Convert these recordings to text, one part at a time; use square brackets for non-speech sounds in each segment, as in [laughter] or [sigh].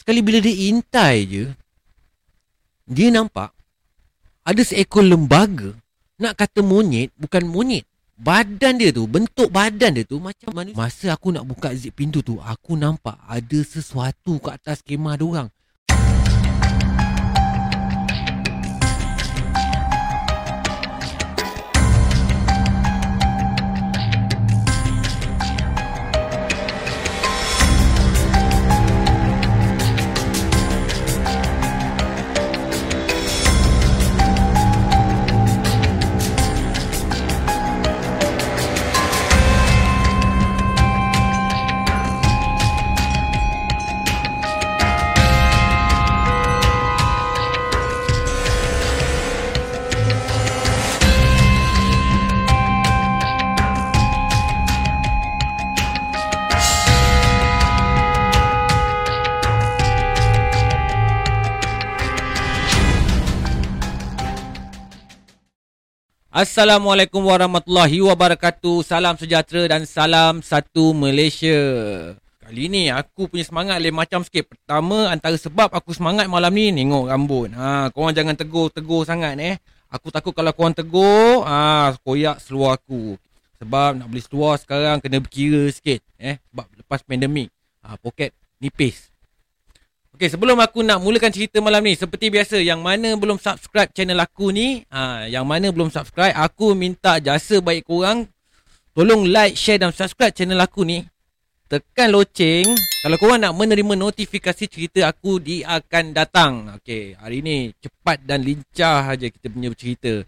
Sekali bila dia intai je, dia nampak ada seekor lembaga nak kata monyet bukan monyet. Badan dia tu, bentuk badan dia tu macam manusia. Masa aku nak buka zip pintu tu, aku nampak ada sesuatu kat atas kemah orang. Assalamualaikum warahmatullahi wabarakatuh. Salam sejahtera dan salam satu Malaysia. Kali ni aku punya semangat lain macam sikit. Pertama antara sebab aku semangat malam ni tengok rambut. Ha, korang jangan tegur-tegur sangat eh. Aku takut kalau korang tegur, ha, koyak seluar aku. Sebab nak beli seluar sekarang kena berkira sikit eh. Sebab lepas pandemik. Ha, poket nipis. Okay, sebelum aku nak mulakan cerita malam ni, seperti biasa, yang mana belum subscribe channel aku ni, ha, yang mana belum subscribe, aku minta jasa baik korang, tolong like, share dan subscribe channel aku ni. Tekan loceng, kalau korang nak menerima notifikasi cerita aku, dia akan datang. Okay, hari ni cepat dan lincah aja kita punya cerita.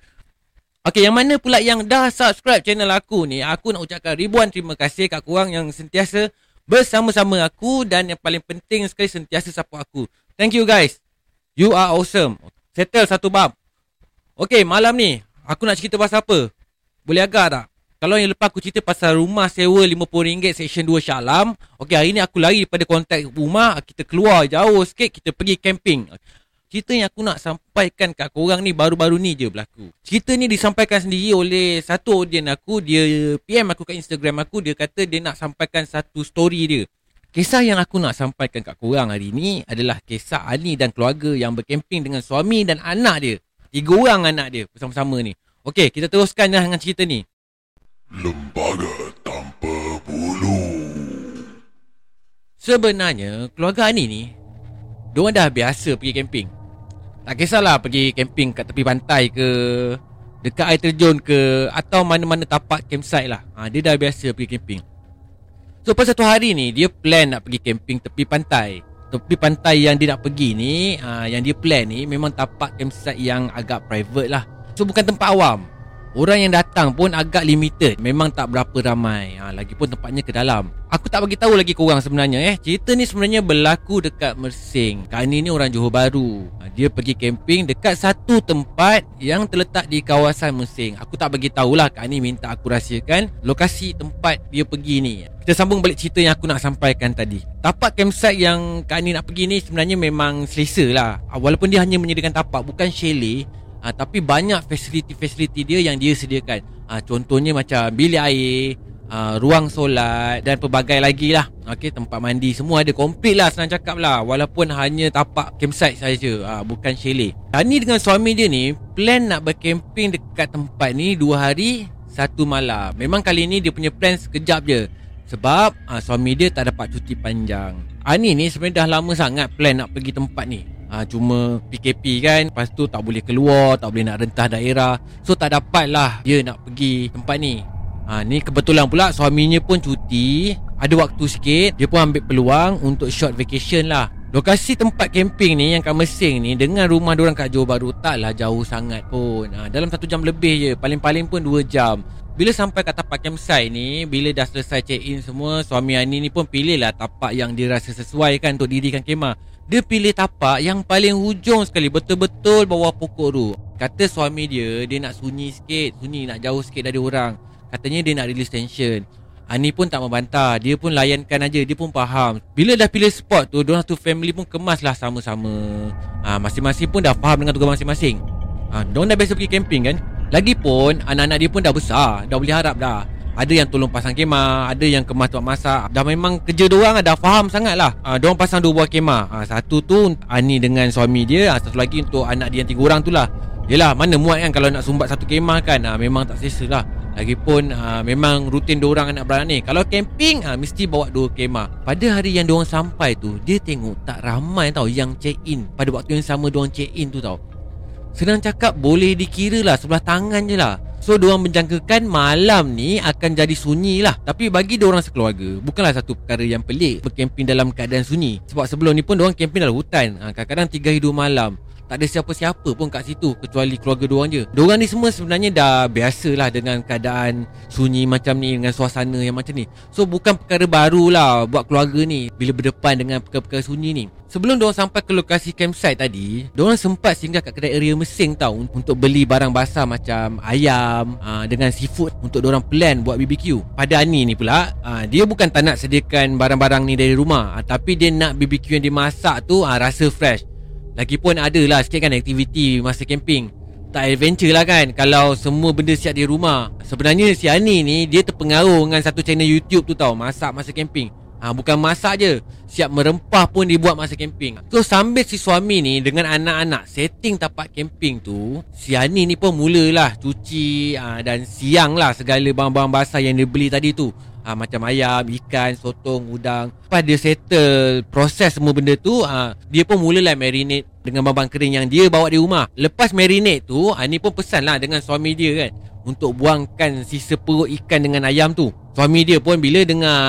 Okay, yang mana pula yang dah subscribe channel aku ni, aku nak ucapkan ribuan terima kasih kat korang yang sentiasa bersama-sama aku dan yang paling penting sekali sentiasa support aku. Thank you guys. You are awesome. Settle satu bab. Okay, malam ni aku nak cerita pasal apa? Boleh agak tak? Kalau yang lepas aku cerita pasal rumah sewa RM50 Section 2 Shah Alam. Okay, hari ni aku lari daripada kontak rumah. Kita keluar jauh sikit, kita pergi camping cerita yang aku nak sampaikan kat korang ni baru-baru ni je berlaku. Cerita ni disampaikan sendiri oleh satu audien aku. Dia PM aku kat Instagram aku. Dia kata dia nak sampaikan satu story dia. Kisah yang aku nak sampaikan kat korang hari ni adalah kisah Ani dan keluarga yang berkemping dengan suami dan anak dia. Tiga orang anak dia bersama-sama ni. Okey, kita teruskan dengan cerita ni. Lembaga tanpa bulu. Sebenarnya, keluarga Ani ni, diorang dah biasa pergi camping. Tak kisahlah pergi camping kat tepi pantai ke Dekat air terjun ke Atau mana-mana tapak campsite lah. Ha, Dia dah biasa pergi camping. So pada satu hari ni Dia plan nak pergi camping tepi pantai. Tepi pantai yang dia nak pergi ni ha, Yang dia plan ni Memang tapak campsite yang agak private lah. So bukan tempat awam Orang yang datang pun agak limited. Memang tak berapa ramai. Ha, Lagipun tempatnya ke dalam. Aku tak bagi tahu lagi korang sebenarnya eh. Cerita ni sebenarnya berlaku dekat Mersing. Kani ni orang Johor Baru ha, Dia pergi camping dekat satu tempat Yang terletak di kawasan Mersing. Aku tak bagi tahulah. Kani minta aku rahsiakan Lokasi tempat dia pergi ni. Kita sambung balik cerita yang aku nak sampaikan tadi. Tapak campsite yang Kani nak pergi ni Sebenarnya memang selesa lah. Ha, Walaupun dia hanya menyediakan tapak Bukan chalet ha, Tapi banyak fasiliti-fasiliti dia yang dia sediakan. Ha, Contohnya macam bilik air ha, Ruang solat Dan pelbagai lagi lah. Okay, Tempat mandi semua ada. Komplit lah senang cakap lah. Walaupun hanya tapak campsite saja, ha, Bukan chalet. Tani dengan suami dia ni Plan nak bercamping dekat tempat ni Dua hari Satu malam. Memang kali ni dia punya plan sekejap je. Sebab ha, suami dia tak dapat cuti panjang. Ani ni sebenarnya dah lama sangat plan nak pergi tempat ni ha, Cuma PKP kan Lepas tu tak boleh keluar Tak boleh nak rentah daerah. So tak dapat lah Dia nak pergi tempat ni. Ha, Ni kebetulan pula Suaminya pun cuti. Ada waktu sikit Dia pun ambil peluang Untuk short vacation lah. Lokasi tempat camping ni Yang kat Mesing ni Dengan rumah orang kat Johor Baru Taklah jauh sangat pun. Ha, Dalam satu jam lebih je Paling-paling pun dua jam. Bila sampai kat tapak campsite ni Bila dah selesai check in semua Suami Ani ni pun pilih lah tapak yang dia rasa sesuai kan Untuk dirikan kemah dia pilih tapak yang paling hujung sekali Betul-betul bawah pokok tu. Kata suami dia Dia nak sunyi sikit Sunyi nak jauh sikit dari orang. Katanya dia nak release tension. Ani pun tak membantah. Dia pun layankan aja Dia pun faham. Bila dah pilih spot tu Diorang satu family pun kemas lah sama-sama. Ha, Masing-masing pun dah faham dengan tugas masing-masing. Ha, Diorang dah biasa pergi camping kan? Lagipun anak-anak dia pun dah besar Dah boleh harap dah Ada yang tolong pasang kemah Ada yang kemas tempat masak. Dah memang kerja diorang dah faham sangat lah ha, Diorang pasang dua buah kemah. Ha, Satu tu Ani dengan suami dia ha, Satu lagi untuk anak dia yang tiga orang tu lah. Yelah mana muat kan Kalau nak sumbat satu kemah kan? Ha, Memang tak selesa lah. Lagipun ha, memang rutin diorang anak beranak ni. Kalau camping ha, Mesti bawa dua kemah. Pada hari yang diorang sampai tu Dia tengok tak ramai tau Yang check in Pada waktu yang sama diorang check in tu tau. Senang cakap boleh dikira lah Sebelah tangan je lah So diorang menjangkakan malam ni akan jadi sunyi lah. Tapi bagi diorang sekeluarga Bukanlah satu perkara yang pelik Bercamping dalam keadaan sunyi. Sebab sebelum ni pun diorang camping dalam hutan. Ha, Kadang-kadang tiga hidup malam tak ada siapa-siapa pun kat situ Kecuali keluarga diorang je. Diorang ni semua sebenarnya dah biasa lah Dengan keadaan sunyi macam ni Dengan suasana yang macam ni. So bukan perkara baru lah Buat keluarga ni Bila berdepan dengan perkara-perkara sunyi ni. Sebelum diorang sampai ke lokasi campsite tadi Diorang sempat singgah kat kedai area mesin tau Untuk beli barang basah macam ayam aa, Dengan seafood Untuk diorang plan buat BBQ Pada Ani ni pula aa, Dia bukan tak nak sediakan barang-barang ni dari rumah aa, Tapi dia nak BBQ yang dimasak tu aa, rasa fresh Lagipun ada lah sikit kan aktiviti masa camping. Tak adventure lah kan Kalau semua benda siap di rumah. Sebenarnya si Ani ni Dia terpengaruh dengan satu channel YouTube tu tau Masak masa camping. Ha, Bukan masak je Siap merempah pun dibuat masa camping. So sambil si suami ni Dengan anak-anak Setting tapak camping tu Si Ani ni pun mulalah Cuci ha, Dan siang lah Segala barang-barang basah yang dia beli tadi tu ha, Macam ayam, ikan, sotong, udang. Lepas dia settle proses semua benda tu ha, Dia pun mulalah marinate dengan barang kering yang dia bawa di rumah. Lepas marinate tu ha, Ni pun pesan lah dengan suami dia kan Untuk buangkan sisa perut ikan dengan ayam tu. Suami dia pun bila dengar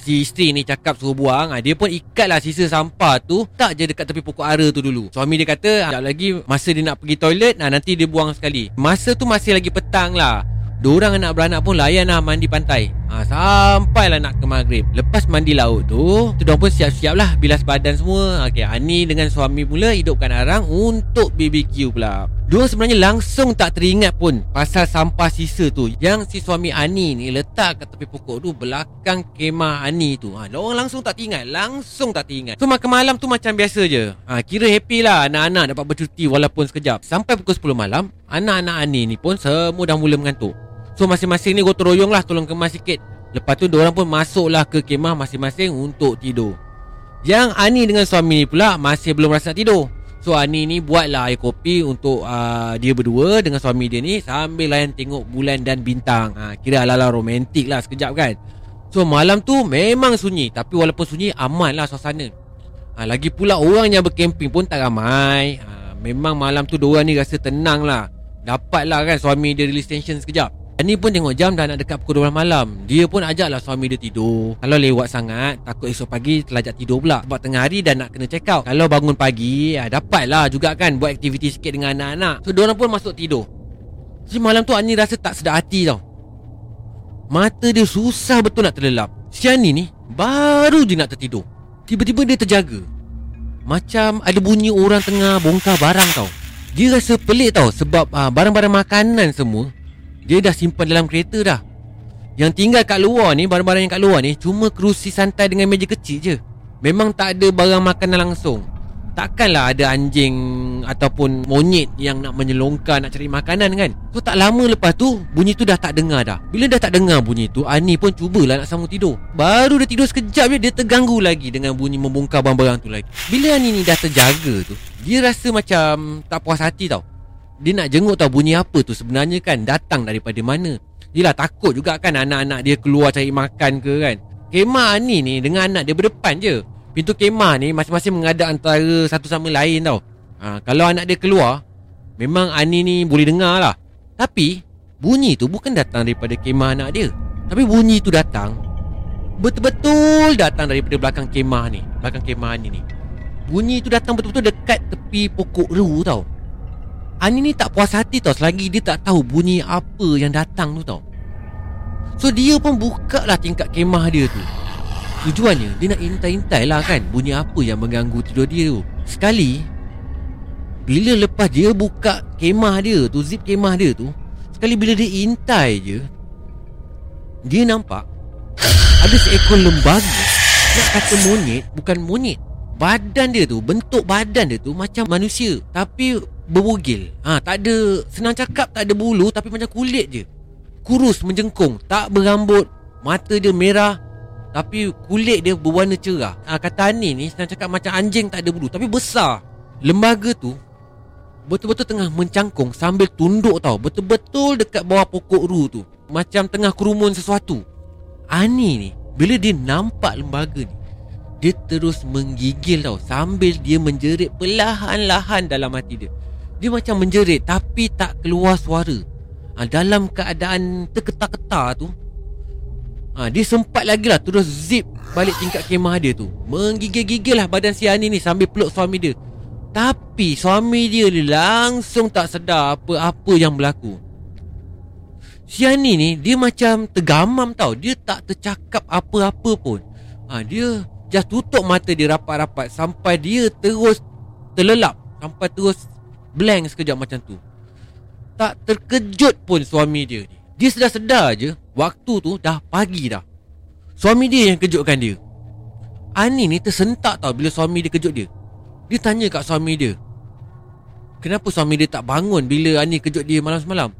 si isteri ni cakap suruh buang Dia pun ikat lah sisa sampah tu Tak je dekat tepi pokok ara tu dulu. Suami dia kata Sekejap lagi masa dia nak pergi toilet Nanti dia buang sekali. Masa tu masih lagi petang lah. Diorang anak beranak pun layan lah mandi pantai ha, Sampailah nak ke maghrib. Lepas mandi laut tu Diorang pun siap-siap lah. Bilas badan semua. Okay, Ani dengan suami mula hidupkan arang Untuk BBQ pula. Diorang sebenarnya langsung tak teringat pun Pasal sampah sisa tu. Yang si suami Ani ni letak kat tepi pokok tu Belakang kemah Ani tu. Ha, Diorang langsung tak teringat. Langsung tak teringat. So makan malam tu macam biasa je. Ha, Kira happy lah anak-anak dapat bercuti Walaupun sekejap. Sampai pukul 10 malam Anak-anak Ani ni pun semua dah mula mengantuk So masing-masing ni gotong royong lah Tolong kemas sikit. Lepas tu diorang pun masuk lah ke kemah masing-masing Untuk tidur. Yang Ani dengan suami ni pula Masih belum rasa nak tidur. So Ani ni buatlah air kopi Untuk uh, dia berdua Dengan suami dia ni Sambil layan tengok bulan dan bintang. Ha, Kira ala-ala romantik lah sekejap kan. So malam tu memang sunyi Tapi walaupun sunyi aman lah suasana. Ha, Lagi pula orang yang bercamping pun tak ramai. Ha, Memang malam tu diorang ni rasa tenang lah. Dapatlah kan suami dia release tension sekejap Ani pun tengok jam dah nak dekat pukul 12 malam. Dia pun ajaklah suami dia tidur. Kalau lewat sangat Takut esok pagi terlajak tidur pula. Sebab tengah hari dah nak kena check out. Kalau bangun pagi ya, Dapatlah juga kan Buat aktiviti sikit dengan anak-anak. So diorang pun masuk tidur. Si malam tu Ani rasa tak sedap hati tau. Mata dia susah betul nak terlelap. Si Ani ni Baru je nak tertidur. Tiba-tiba dia terjaga. Macam ada bunyi orang tengah bongkar barang tau. Dia rasa pelik tau Sebab uh, barang-barang makanan semua dia dah simpan dalam kereta dah. Yang tinggal kat luar ni Barang-barang yang kat luar ni Cuma kerusi santai dengan meja kecil je. Memang tak ada barang makanan langsung. Takkanlah ada anjing Ataupun monyet yang nak menyelongkar Nak cari makanan kan? So tak lama lepas tu Bunyi tu dah tak dengar dah. Bila dah tak dengar bunyi tu Ani pun cubalah nak sambung tidur. Baru dia tidur sekejap je Dia terganggu lagi Dengan bunyi membongkar barang-barang tu lagi. Bila Ani ni dah terjaga tu Dia rasa macam Tak puas hati tau dia nak jenguk tahu bunyi apa tu sebenarnya kan Datang daripada mana. Yelah takut juga kan anak-anak dia keluar cari makan ke kan. Kemah ni ni dengan anak dia berdepan je. Pintu kemah ni masing-masing mengadap antara satu sama lain tau. Ha, Kalau anak dia keluar Memang Ani ni boleh dengar lah Tapi bunyi tu bukan datang daripada kemah anak dia. Tapi bunyi tu datang Betul-betul datang daripada belakang kemah ni Belakang kemah ni ni. Bunyi tu datang betul-betul dekat tepi pokok ru tau Ani ni tak puas hati tau Selagi dia tak tahu bunyi apa yang datang tu tau. So dia pun buka lah tingkat kemah dia tu. Tujuannya dia nak intai-intai lah kan Bunyi apa yang mengganggu tidur dia tu. Sekali Bila lepas dia buka kemah dia tu Zip kemah dia tu Sekali bila dia intai je Dia nampak Ada seekor lembaga Nak kata monyet Bukan monyet Badan dia tu Bentuk badan dia tu Macam manusia. Tapi berbugil ha, Tak ada Senang cakap tak ada bulu Tapi macam kulit je. Kurus menjengkung Tak berambut Mata dia merah Tapi kulit dia berwarna cerah. Ha, Kata Ani ni Senang cakap macam anjing tak ada bulu Tapi besar. Lembaga tu Betul-betul tengah mencangkung Sambil tunduk tau. Betul-betul dekat bawah pokok ru tu. Macam tengah kerumun sesuatu. Ani ni Bila dia nampak lembaga ni dia terus menggigil tau Sambil dia menjerit perlahan-lahan dalam hati dia Dia macam menjerit Tapi tak keluar suara. Ha, Dalam keadaan terketar-ketar tu ha, Dia sempat lagi lah Terus zip balik tingkat kemah dia tu. Menggigil-gigil lah badan si Ani ni Sambil peluk suami dia. Tapi suami dia ni langsung tak sedar Apa-apa yang berlaku. Si Ani ni Dia macam tergamam tau. Dia tak tercakap apa-apa pun. Ha, Dia Just tutup mata dia rapat-rapat Sampai dia terus terlelap Sampai terus blank sekejap macam tu. Tak terkejut pun suami dia ni. Dia sedar-sedar je Waktu tu dah pagi dah. Suami dia yang kejutkan dia. Ani ni tersentak tau bila suami dia kejut dia. Dia tanya kat suami dia Kenapa suami dia tak bangun bila Ani kejut dia malam semalam?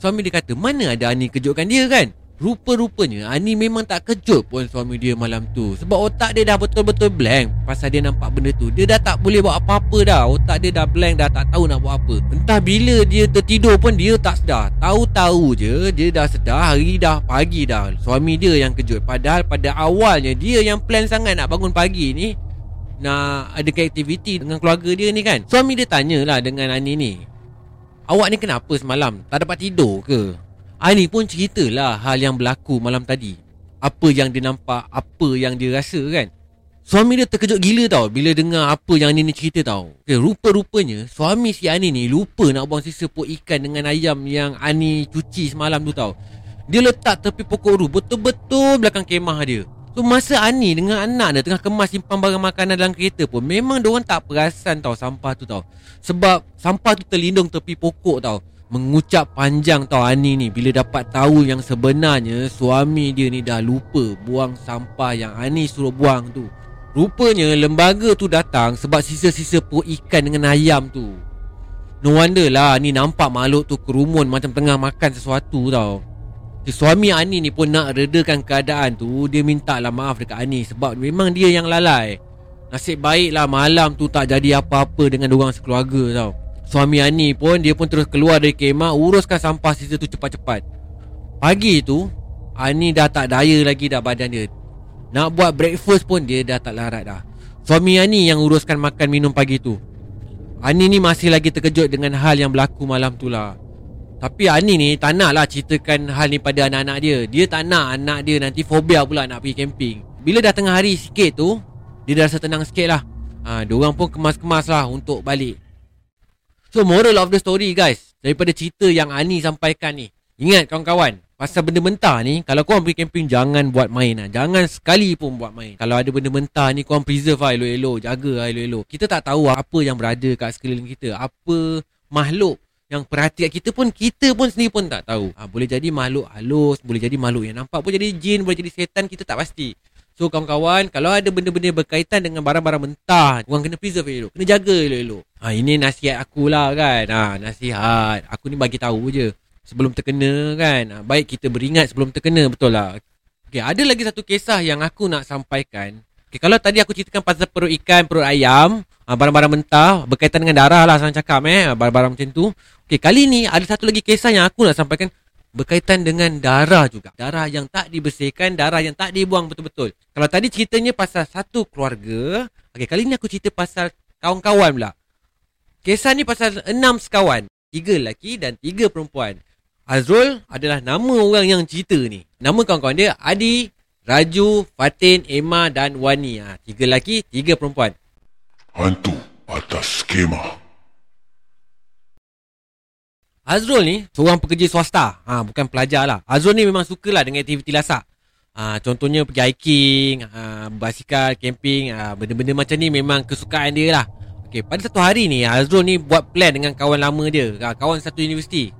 Suami dia kata mana ada Ani kejutkan dia kan Rupa-rupanya Ani memang tak kejut pun suami dia malam tu. Sebab otak dia dah betul-betul blank. Pasal dia nampak benda tu. Dia dah tak boleh buat apa-apa dah. Otak dia dah blank dah tak tahu nak buat apa. Entah bila dia tertidur pun dia tak sedar. Tahu-tahu je dia dah sedar hari dah pagi dah. Suami dia yang kejut. Padahal pada awalnya dia yang plan sangat nak bangun pagi ni Nak ada aktiviti dengan keluarga dia ni kan. Suami dia tanyalah dengan Ani ni. Awak ni kenapa semalam? Tak dapat tidur ke? Ani pun ceritalah hal yang berlaku malam tadi. Apa yang dia nampak, apa yang dia rasa kan. Suami dia terkejut gila tau bila dengar apa yang Ani ni cerita tau. Okay, rupa-rupanya suami si Ani ni lupa nak buang sisa pok ikan dengan ayam yang Ani cuci semalam tu tau. Dia letak tepi pokok ru betul-betul belakang kemah dia. So masa Ani dengan anak dia tengah kemas simpan barang makanan dalam kereta pun memang dia orang tak perasan tau sampah tu tau. Sebab sampah tu terlindung tepi pokok tau. Mengucap panjang tau Ani ni. Bila dapat tahu yang sebenarnya Suami dia ni dah lupa Buang sampah yang Ani suruh buang tu. Rupanya lembaga tu datang Sebab sisa-sisa pok ikan dengan ayam tu. No wonder lah Ani nampak makhluk tu kerumun Macam tengah makan sesuatu tau. Si Suami Ani ni pun nak redakan keadaan tu Dia minta lah maaf dekat Ani Sebab memang dia yang lalai. Nasib baik lah malam tu tak jadi apa-apa Dengan orang sekeluarga tau Suami Ani pun dia pun terus keluar dari kemah Uruskan sampah sisa tu cepat-cepat. Pagi tu Ani dah tak daya lagi dah badan dia. Nak buat breakfast pun dia dah tak larat dah. Suami Ani yang uruskan makan minum pagi tu. Ani ni masih lagi terkejut dengan hal yang berlaku malam tu lah. Tapi Ani ni tak nak lah ceritakan hal ni pada anak-anak dia. Dia tak nak anak dia nanti fobia pula nak pergi camping. Bila dah tengah hari sikit tu Dia dah rasa tenang sikit lah. Ha, Diorang pun kemas-kemas lah untuk balik So moral of the story guys Daripada cerita yang Ani sampaikan ni. Ingat kawan-kawan Pasal benda mentah ni Kalau korang pergi camping Jangan buat main lah. Jangan sekali pun buat main. Kalau ada benda mentah ni Korang preserve lah elok-elok Jaga lah elok-elok. Kita tak tahu apa yang berada kat sekeliling kita. Apa makhluk yang perhatian kita pun Kita pun sendiri pun tak tahu. Ha, Boleh jadi makhluk halus Boleh jadi makhluk yang nampak Boleh jadi jin Boleh jadi setan Kita tak pasti So kawan-kawan Kalau ada benda-benda berkaitan dengan barang-barang mentah Korang kena preserve elok. Kena jaga elok-elok. Ha, Ini nasihat aku lah kan? Ha, Nasihat. Aku ni bagi tahu je. Sebelum terkena kan? Ha, Baik kita beringat sebelum terkena Betul lah. Okay, Ada lagi satu kisah yang aku nak sampaikan. Okay, Kalau tadi aku ceritakan pasal perut ikan Perut ayam ha, Barang-barang mentah Berkaitan dengan darah lah Saya cakap eh Barang-barang macam tu. Okay, Kali ni ada satu lagi kisah yang aku nak sampaikan berkaitan dengan darah juga. Darah yang tak dibersihkan, darah yang tak dibuang betul-betul. Kalau tadi ceritanya pasal satu keluarga, okay, kali ni aku cerita pasal kawan-kawan pula. Kisah ni pasal enam sekawan. Tiga lelaki dan tiga perempuan. Azrul adalah nama orang yang cerita ni. Nama kawan-kawan dia Adi, Raju, Fatin, Emma dan Wani. Ha, tiga lelaki, tiga perempuan. Hantu atas skema. Azrul ni seorang pekerja swasta. Ha, bukan pelajar lah. Azrul ni memang suka lah dengan aktiviti lasak. Ha, contohnya pergi hiking, ha, basikal, camping, ha, benda-benda macam ni memang kesukaan dia lah. Okay, pada satu hari ni Azrul ni buat plan dengan kawan lama dia. Ha, kawan satu universiti.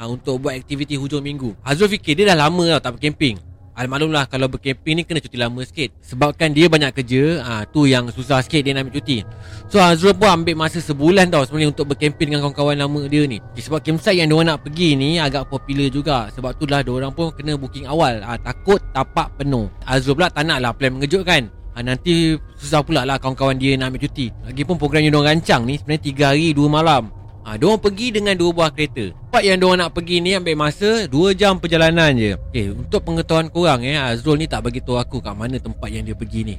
Ha, untuk buat aktiviti hujung minggu. Azrul fikir dia dah lama tau tak pergi camping. Ah, maklum lah kalau berkemping ni kena cuti lama sikit. Sebabkan dia banyak kerja ah, Tu yang susah sikit dia nak ambil cuti. So Azrul pun ambil masa sebulan tau sebenarnya Untuk berkemping dengan kawan-kawan lama dia ni. Okay, Sebab campsite yang diorang nak pergi ni agak popular juga. Sebab tu lah diorang pun kena booking awal. Ah, Takut tapak penuh. Azrul pula tak nak lah plan mengejutkan. Ah, Nanti susah pula lah kawan-kawan dia nak ambil cuti. Lagipun program yang diorang rancang ni sebenarnya 3 hari 2 malam Ha, diorang pergi dengan dua buah kereta. Tempat yang diorang nak pergi ni ambil masa 2 jam perjalanan je. Okay, Untuk pengetahuan korang eh, Azrul ni tak bagi tahu aku kat mana tempat yang dia pergi ni.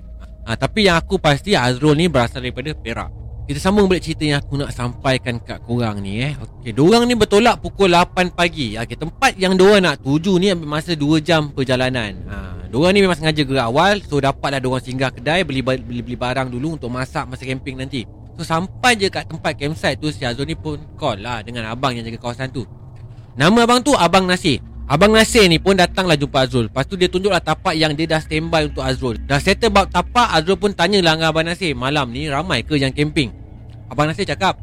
Ha, Tapi yang aku pasti Azrul ni berasal daripada Perak. Kita sambung balik cerita yang aku nak sampaikan kat korang ni eh. Okay, diorang ni bertolak pukul 8 pagi. Okay, Tempat yang diorang nak tuju ni ambil masa 2 jam perjalanan. Ha, Diorang ni memang sengaja gerak awal So dapatlah diorang singgah kedai beli, beli, beli barang dulu untuk masak masa camping nanti So sampai je kat tempat campsite tu Si Azul ni pun call lah Dengan abang yang jaga kawasan tu. Nama abang tu Abang Nasir. Abang Nasir ni pun datanglah jumpa Azrul. Lepas tu dia tunjuklah tapak yang dia dah standby untuk Azrul. Dah settle about tapak Azrul pun tanyalah dengan Abang Nasir Malam ni ramai ke yang camping? Abang Nasir cakap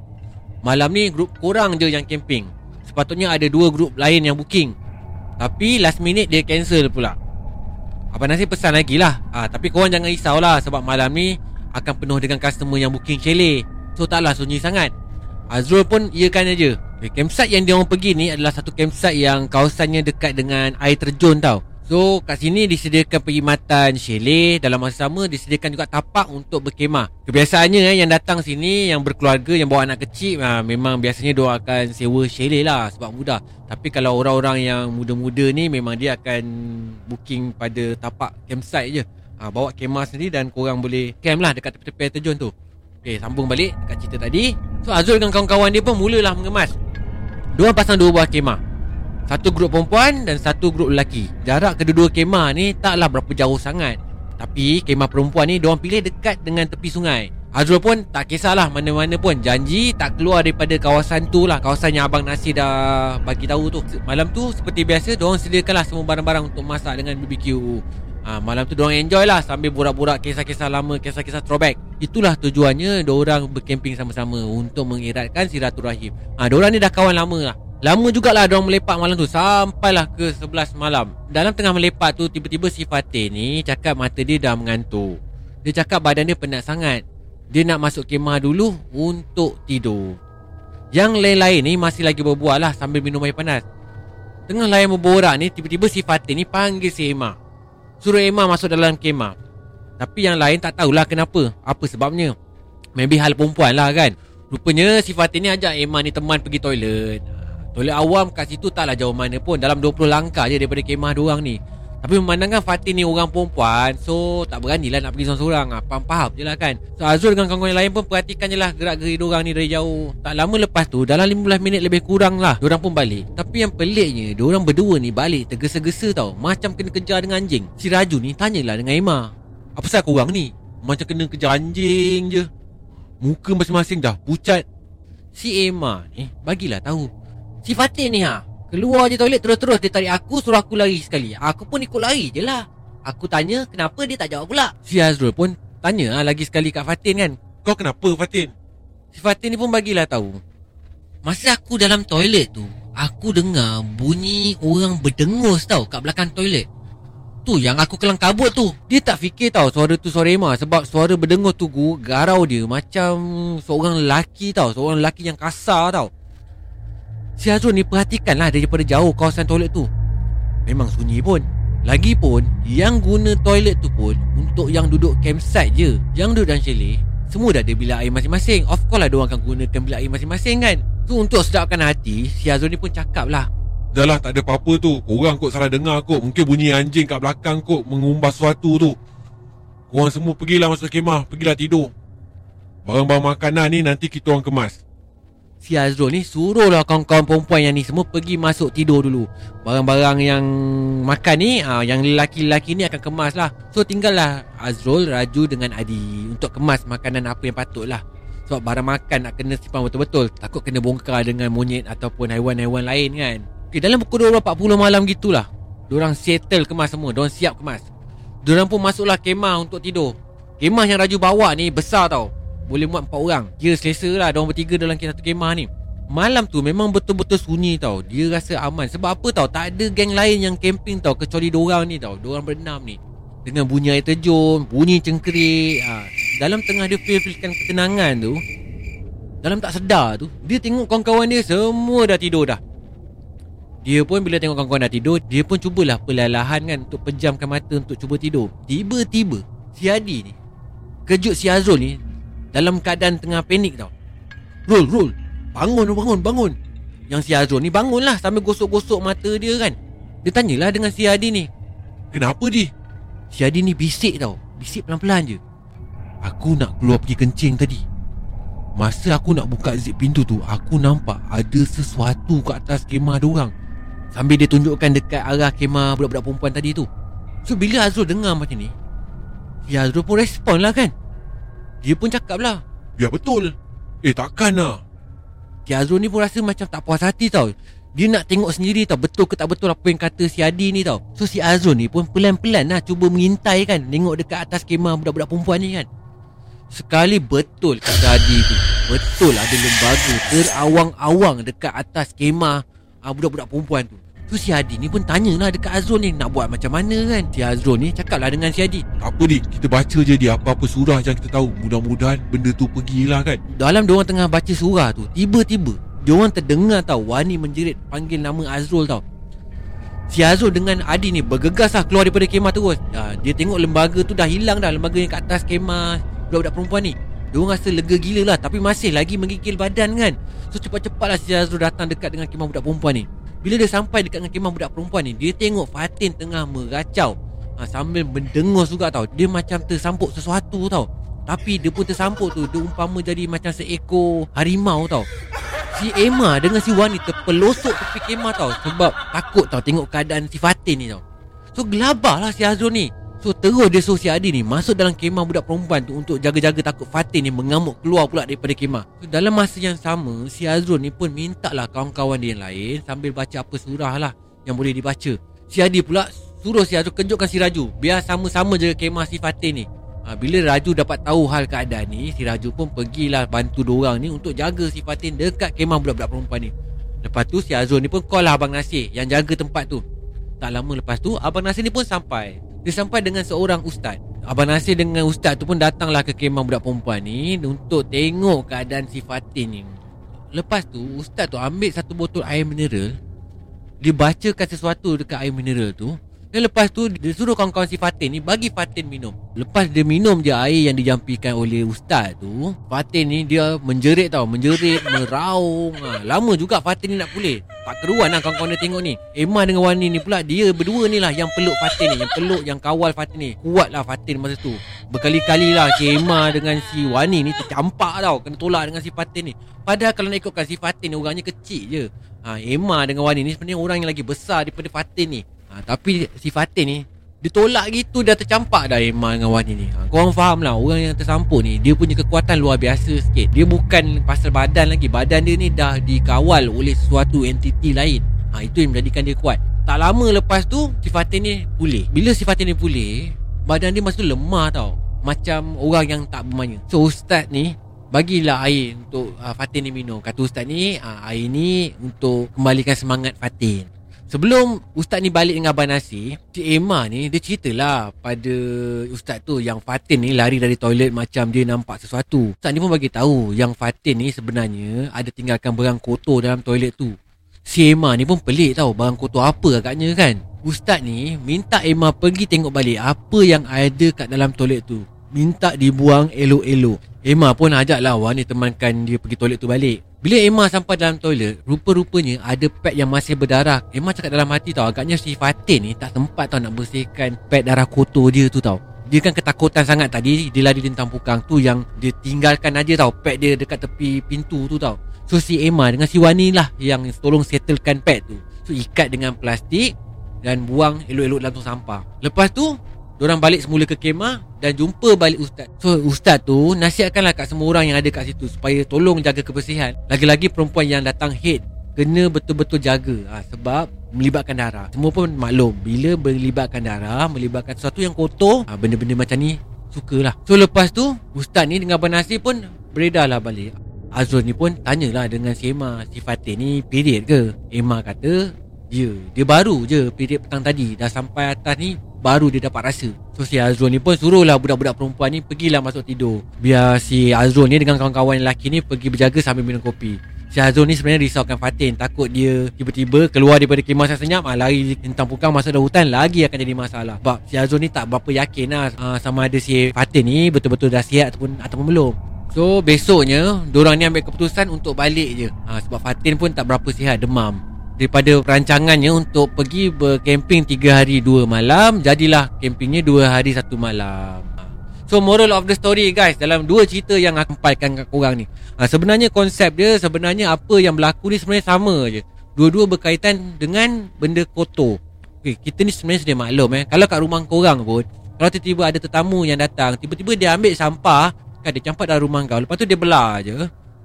Malam ni grup kurang je yang camping. Sepatutnya ada dua grup lain yang booking. Tapi last minute dia cancel pula. Abang Nasir pesan lagi lah ha, Tapi korang jangan risau lah Sebab malam ni akan penuh dengan customer yang booking chalet So taklah sunyi sangat. Azrul pun iakan aja. okay, Campsite yang dia orang pergi ni adalah satu campsite yang kawasannya dekat dengan air terjun tau. So kat sini disediakan perkhidmatan chalet Dalam masa sama disediakan juga tapak untuk berkemah. Kebiasaannya eh, yang datang sini Yang berkeluarga, yang bawa anak kecil ha, Memang biasanya dia akan sewa chalet lah Sebab mudah. Tapi kalau orang-orang yang muda-muda ni Memang dia akan booking pada tapak campsite je ha, Bawa kemah sendiri dan korang boleh camp lah dekat tepi-tepi terjun tu. Okay, sambung balik dekat cerita tadi. So Azul dengan kawan-kawan dia pun mulalah mengemas. Dua pasang dua buah kemah. Satu grup perempuan dan satu grup lelaki. Jarak kedua-dua kemah ni taklah berapa jauh sangat. Tapi kemah perempuan ni Diorang pilih dekat dengan tepi sungai. Azrul pun tak kisahlah mana-mana pun. Janji tak keluar daripada kawasan tu lah. Kawasan yang Abang Nasir dah bagi tahu tu. Malam tu seperti biasa Diorang sediakanlah semua barang-barang untuk masak dengan BBQ Ha, malam tu diorang enjoy lah sambil borak-borak kisah-kisah lama, kisah-kisah throwback. Itulah tujuannya diorang berkemping sama-sama untuk mengiratkan silaturahim. Ha, diorang ni dah kawan lama lah. Lama jugalah diorang melepak malam tu sampailah ke 11 malam. Dalam tengah melepak tu tiba-tiba si Fatih ni cakap mata dia dah mengantuk. Dia cakap badan dia penat sangat. Dia nak masuk kemah dulu untuk tidur. Yang lain-lain ni masih lagi berbual lah sambil minum air panas. Tengah layan berborak ni tiba-tiba si Fatih ni panggil si Emma. Suruh Emma masuk dalam kemah. Tapi yang lain tak tahulah kenapa. Apa sebabnya? Maybe hal perempuan lah kan. Rupanya si Fatih ni ajak Emma ni teman pergi toilet. Toilet awam kat situ taklah jauh mana pun. Dalam 20 langkah je daripada kemah diorang ni tapi memandangkan Fatih ni orang perempuan So tak berani lah nak pergi seorang-seorang. Ah, Faham-faham je lah kan. So Azul dengan kawan-kawan yang lain pun Perhatikan je lah gerak-gerik diorang ni dari jauh. Tak lama lepas tu Dalam 15 minit lebih kurang lah Diorang pun balik. Tapi yang peliknya Diorang berdua ni balik tergesa-gesa tau. Macam kena kejar dengan anjing. Si Raju ni tanyalah dengan Emma Apa sebab korang ni? Macam kena kejar anjing je. Muka masing-masing dah pucat. Si Emma ni Bagilah tahu. Si Fatih ni ha Keluar je toilet terus-terus Dia tarik aku Suruh aku lari sekali. Aku pun ikut lari je lah. Aku tanya Kenapa dia tak jawab pula? Si Azrul pun Tanya lah lagi sekali kat Fatin kan? Kau kenapa Fatin? Si Fatin ni pun bagilah tahu. Masa aku dalam toilet tu Aku dengar bunyi orang berdengus tau Kat belakang toilet. Tu yang aku kelang kabut tu. Dia tak fikir tau suara tu suara Emma Sebab suara berdengus tu garau dia Macam seorang lelaki tau Seorang lelaki yang kasar tau Si Azrul ni perhatikanlah daripada jauh kawasan toilet tu. Memang sunyi pun. Lagipun Yang guna toilet tu pun Untuk yang duduk campsite je. Yang duduk dalam chalet Semua dah ada bilik air masing-masing. Of course lah diorang akan gunakan bilik air masing-masing kan. So untuk sedapkan hati Si Azrul ni pun cakap lah. Dah lah tak ada apa-apa tu. Korang kot salah dengar kot. Mungkin bunyi anjing kat belakang kot Mengumbah sesuatu tu. Korang semua pergilah masuk kemah Pergilah tidur. Barang-barang makanan ni nanti kita orang kemas si Azrul ni suruhlah kawan-kawan perempuan yang ni semua pergi masuk tidur dulu. Barang-barang yang makan ni, uh, yang lelaki-lelaki ni akan kemas lah. So tinggallah Azrul, Raju dengan Adi untuk kemas makanan apa yang patut lah. Sebab barang makan nak kena simpan betul-betul. Takut kena bongkar dengan monyet ataupun haiwan-haiwan lain kan. Okay, dalam pukul 12.40 malam gitulah. Diorang settle kemas semua. Diorang siap kemas. Diorang pun masuklah kemah untuk tidur. Kemah yang Raju bawa ni besar tau. Boleh muat empat orang. Kira selesa lah Diorang bertiga dalam satu kemah ni. Malam tu memang betul-betul sunyi tau. Dia rasa aman. Sebab apa tau? Tak ada geng lain yang camping tau Kecuali dorang ni tau. Dorang berenam ni. Dengan bunyi air terjun Bunyi cengkerik ha. Dalam tengah dia feel-feelkan ketenangan tu Dalam tak sedar tu Dia tengok kawan-kawan dia Semua dah tidur dah. Dia pun bila tengok kawan-kawan dah tidur Dia pun cubalah perlahan kan Untuk pejamkan mata Untuk cuba tidur. Tiba-tiba Si Adi ni Kejut si Azrul ni Dalam keadaan tengah panik tau. Rul, Rul Bangun, bangun, bangun. Yang si Azrul ni bangun lah Sambil gosok-gosok mata dia kan. Dia tanyalah dengan si Adi ni. Kenapa di? Si Adi ni bisik tau. Bisik pelan-pelan je. Aku nak keluar pergi kencing tadi. Masa aku nak buka zip pintu tu Aku nampak ada sesuatu kat atas kemah orang. Sambil dia tunjukkan dekat arah kemah budak-budak perempuan tadi tu. So bila Azrul dengar macam ni Ya Azrul pun respon lah kan Dia pun cakap lah. Ya betul. Eh takkan lah Si Azrul ni pun rasa macam tak puas hati tau. Dia nak tengok sendiri tau Betul ke tak betul apa yang kata si Adi ni tau. So si Azrul ni pun pelan-pelan lah Cuba mengintai kan Tengok dekat atas kemah budak-budak perempuan ni kan. Sekali betul kata Adi tu. Betul ada lembaga terawang-awang dekat atas kemah uh, budak-budak perempuan tu So si Adi ni pun tanya lah dekat Azrul ni Nak buat macam mana kan? Si Azrul ni cakap lah dengan si Adi. Tak apa ni? Kita baca je dia apa-apa surah yang kita tahu. Mudah-mudahan benda tu pergilah kan? Dalam diorang tengah baca surah tu Tiba-tiba Diorang terdengar tau Wani menjerit panggil nama Azrul tau. Si Azrul dengan Adi ni bergegas lah keluar daripada kemah terus. Ya, Dia tengok lembaga tu dah hilang dah Lembaga yang kat atas kemah Budak-budak perempuan ni. Diorang rasa lega gila lah Tapi masih lagi menggigil badan kan? So cepat-cepat lah si Azrul datang dekat dengan kemah budak perempuan ni bila dia sampai dekat dengan kemah budak perempuan ni Dia tengok Fatin tengah meracau. Ha, Sambil mendengus juga tau. Dia macam tersampuk sesuatu tau. Tapi dia pun tersampuk tu. Dia umpama jadi macam seekor harimau tau. Si Emma dengan si Wani terpelosok tepi kemah tau. Sebab takut tau tengok keadaan si Fatin ni tau. So gelabah lah si Azrul ni So terus dia suruh si Adi ni Masuk dalam kemah budak perempuan tu Untuk jaga-jaga takut Fatin ni Mengamuk keluar pula daripada kemah. So, Dalam masa yang sama Si Azrul ni pun minta lah Kawan-kawan dia yang lain Sambil baca apa surah lah Yang boleh dibaca. Si Adi pula Suruh si Azrul kejutkan si Raju Biar sama-sama jaga kemah si Fatin ni. Ha, Bila Raju dapat tahu hal keadaan ni Si Raju pun pergilah bantu dorang ni Untuk jaga si Fatin dekat kemah budak-budak perempuan ni. Lepas tu si Azrul ni pun call lah Abang Nasir Yang jaga tempat tu. Tak lama lepas tu Abang Nasir ni pun sampai dia sampai dengan seorang ustaz. Abang Nasir dengan ustaz tu pun datanglah ke kemah budak perempuan ni Untuk tengok keadaan si Fatin ni. Lepas tu ustaz tu ambil satu botol air mineral. Dia bacakan sesuatu dekat air mineral tu dan lepas tu dia suruh kawan-kawan si Fatin ni bagi Fatin minum. Lepas dia minum je air yang dijampikan oleh ustaz tu, Fatin ni dia menjerit tau, menjerit, [laughs] meraung. Ha, lama juga Fatin ni nak pulih. Tak keruan lah kawan-kawan dia tengok ni. Emma dengan Wani ni pula dia berdua ni lah yang peluk Fatin ni, yang peluk yang kawal Fatin ni. Kuat lah Fatin masa tu. Berkali-kali lah si Emma dengan si Wani ni tercampak tau, kena tolak dengan si Fatin ni. Padahal kalau nak ikutkan si Fatin ni orangnya kecil je. Ha, Emma dengan Wani ni sebenarnya orang yang lagi besar daripada Fatin ni ha, Tapi si Fatin ni Dia tolak gitu Dah tercampak dah Emma dengan Wani ni. Ha, Korang faham lah Orang yang tersampuk ni Dia punya kekuatan luar biasa sikit. Dia bukan pasal badan lagi. Badan dia ni dah dikawal Oleh sesuatu entiti lain. Ha, Itu yang menjadikan dia kuat. Tak lama lepas tu Si Fatin ni pulih. Bila si Fatin ni pulih Badan dia masa tu lemah tau. Macam orang yang tak bermaya So ustaz ni Bagilah air untuk uh, Fatin ni minum. Kata ustaz ni uh, Air ni untuk kembalikan semangat Fatin Sebelum Ustaz ni balik dengan Abang Nasi Cik Emma ni Dia ceritalah Pada Ustaz tu Yang Fatin ni Lari dari toilet Macam dia nampak sesuatu. Ustaz ni pun bagi tahu Yang Fatin ni sebenarnya Ada tinggalkan barang kotor Dalam toilet tu. Si Emma ni pun pelik tau Barang kotor apa agaknya kan? Ustaz ni Minta Emma pergi tengok balik Apa yang ada kat dalam toilet tu. Minta dibuang elok-elok. Emma pun ajak lah Wani temankan dia pergi toilet tu balik bila Emma sampai dalam toilet, rupa-rupanya ada pad yang masih berdarah. Emma cakap dalam hati tau, agaknya si Fatin ni tak sempat tau nak bersihkan pad darah kotor dia tu tau. Dia kan ketakutan sangat tadi, dia lari dentang pukang tu yang dia tinggalkan aja tau pad dia dekat tepi pintu tu tau. So si Emma dengan si Wani lah yang tolong settlekan pad tu. So ikat dengan plastik dan buang elok-elok dalam tong sampah. Lepas tu, Diorang balik semula ke kemah Dan jumpa balik ustaz. So ustaz tu Nasihatkanlah kat semua orang yang ada kat situ Supaya tolong jaga kebersihan. Lagi-lagi perempuan yang datang head Kena betul-betul jaga. Ha, Sebab Melibatkan darah. Semua pun maklum Bila melibatkan darah Melibatkan sesuatu yang kotor ha, Benda-benda macam ni Sukalah. So lepas tu Ustaz ni dengan Abang Nasir pun Beredarlah balik. Azrul ni pun tanyalah dengan si Emma Si Fatin ni period ke? Emma kata Ya Dia baru je period petang tadi. Dah sampai atas ni Baru dia dapat rasa. So si Azrul ni pun suruhlah budak-budak perempuan ni Pergilah masuk tidur. Biar si Azrul ni dengan kawan-kawan lelaki ni Pergi berjaga sambil minum kopi. Si Azrul ni sebenarnya risaukan Fatin. Takut dia tiba-tiba keluar daripada kemah yang senyap ah, Lari tentang pukang masuk dalam hutan Lagi akan jadi masalah. Sebab si Azrul ni tak berapa yakin lah ah, Sama ada si Fatin ni betul-betul dah sihat ataupun, ataupun belum. So besoknya Diorang ni ambil keputusan untuk balik je. Ha, Sebab Fatin pun tak berapa sihat demam Daripada perancangannya untuk pergi bercamping 3 hari 2 malam Jadilah campingnya 2 hari 1 malam. So moral of the story guys Dalam dua cerita yang aku sampaikan kat korang ni. Ha, Sebenarnya konsep dia Sebenarnya apa yang berlaku ni sebenarnya sama je. Dua-dua berkaitan dengan benda kotor. Okay, Kita ni sebenarnya sedia maklum eh. Kalau kat rumah korang pun Kalau tiba-tiba ada tetamu yang datang Tiba-tiba dia ambil sampah kan dia campak dalam rumah kau Lepas tu dia belah je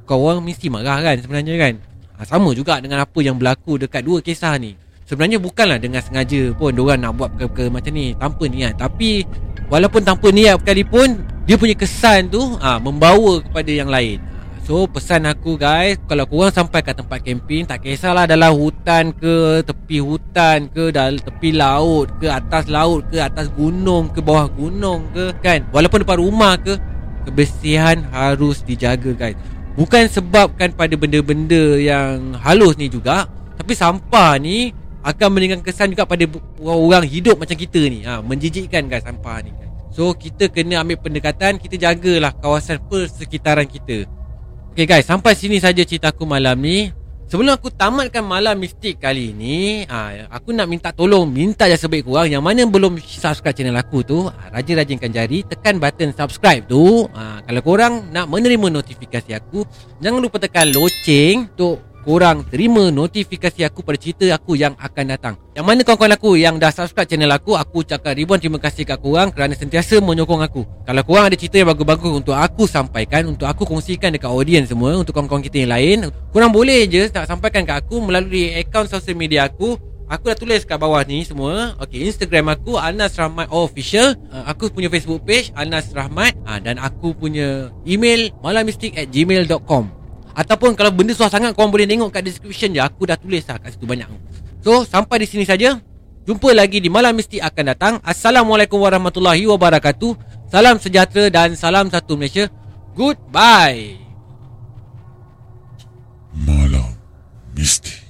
Kau orang mesti marah kan sebenarnya kan ha, Sama juga dengan apa yang berlaku dekat dua kisah ni. Sebenarnya bukanlah dengan sengaja pun Diorang nak buat perkara macam ni. Tanpa niat. Tapi Walaupun tanpa niat pun Dia punya kesan tu ha, Membawa kepada yang lain. So pesan aku guys Kalau korang sampai ke tempat camping Tak kisahlah dalam hutan ke Tepi hutan ke Dalam tepi laut ke Atas laut ke Atas gunung ke Bawah gunung ke Kan? Walaupun depan rumah ke kebersihan harus dijaga guys Bukan sebabkan pada benda-benda yang halus ni juga Tapi sampah ni akan meninggalkan kesan juga pada orang hidup macam kita ni. Ha, Menjijikkan guys sampah ni guys. So kita kena ambil pendekatan Kita jagalah kawasan persekitaran kita. Okay guys sampai sini saja cerita aku malam ni Sebelum aku tamatkan malam mistik kali ni ha, Aku nak minta tolong Minta je sebaik korang Yang mana belum subscribe channel aku tu ha, Rajin-rajinkan jari Tekan button subscribe tu. Ha, Kalau korang nak menerima notifikasi aku Jangan lupa tekan loceng Untuk korang terima notifikasi aku pada cerita aku yang akan datang. Yang mana kawan-kawan aku yang dah subscribe channel aku, aku ucapkan ribuan terima kasih kat korang kerana sentiasa menyokong aku. Kalau korang ada cerita yang bagus-bagus untuk aku sampaikan, untuk aku kongsikan dekat audience semua, untuk kawan-kawan kita yang lain, korang boleh je tak sampaikan kat aku melalui akaun sosial media aku. Aku dah tulis kat bawah ni semua Okay Instagram aku Anas Rahmat Official uh, Aku punya Facebook page Anas Rahmat uh, Dan aku punya email Malamistik at gmail.com Ataupun kalau benda susah sangat Korang boleh tengok kat description je. Aku dah tulis lah kat situ banyak. So sampai di sini saja. Jumpa lagi di Malam Misti akan datang. Assalamualaikum warahmatullahi wabarakatuh. Salam sejahtera dan salam satu Malaysia. Goodbye. Malam Misti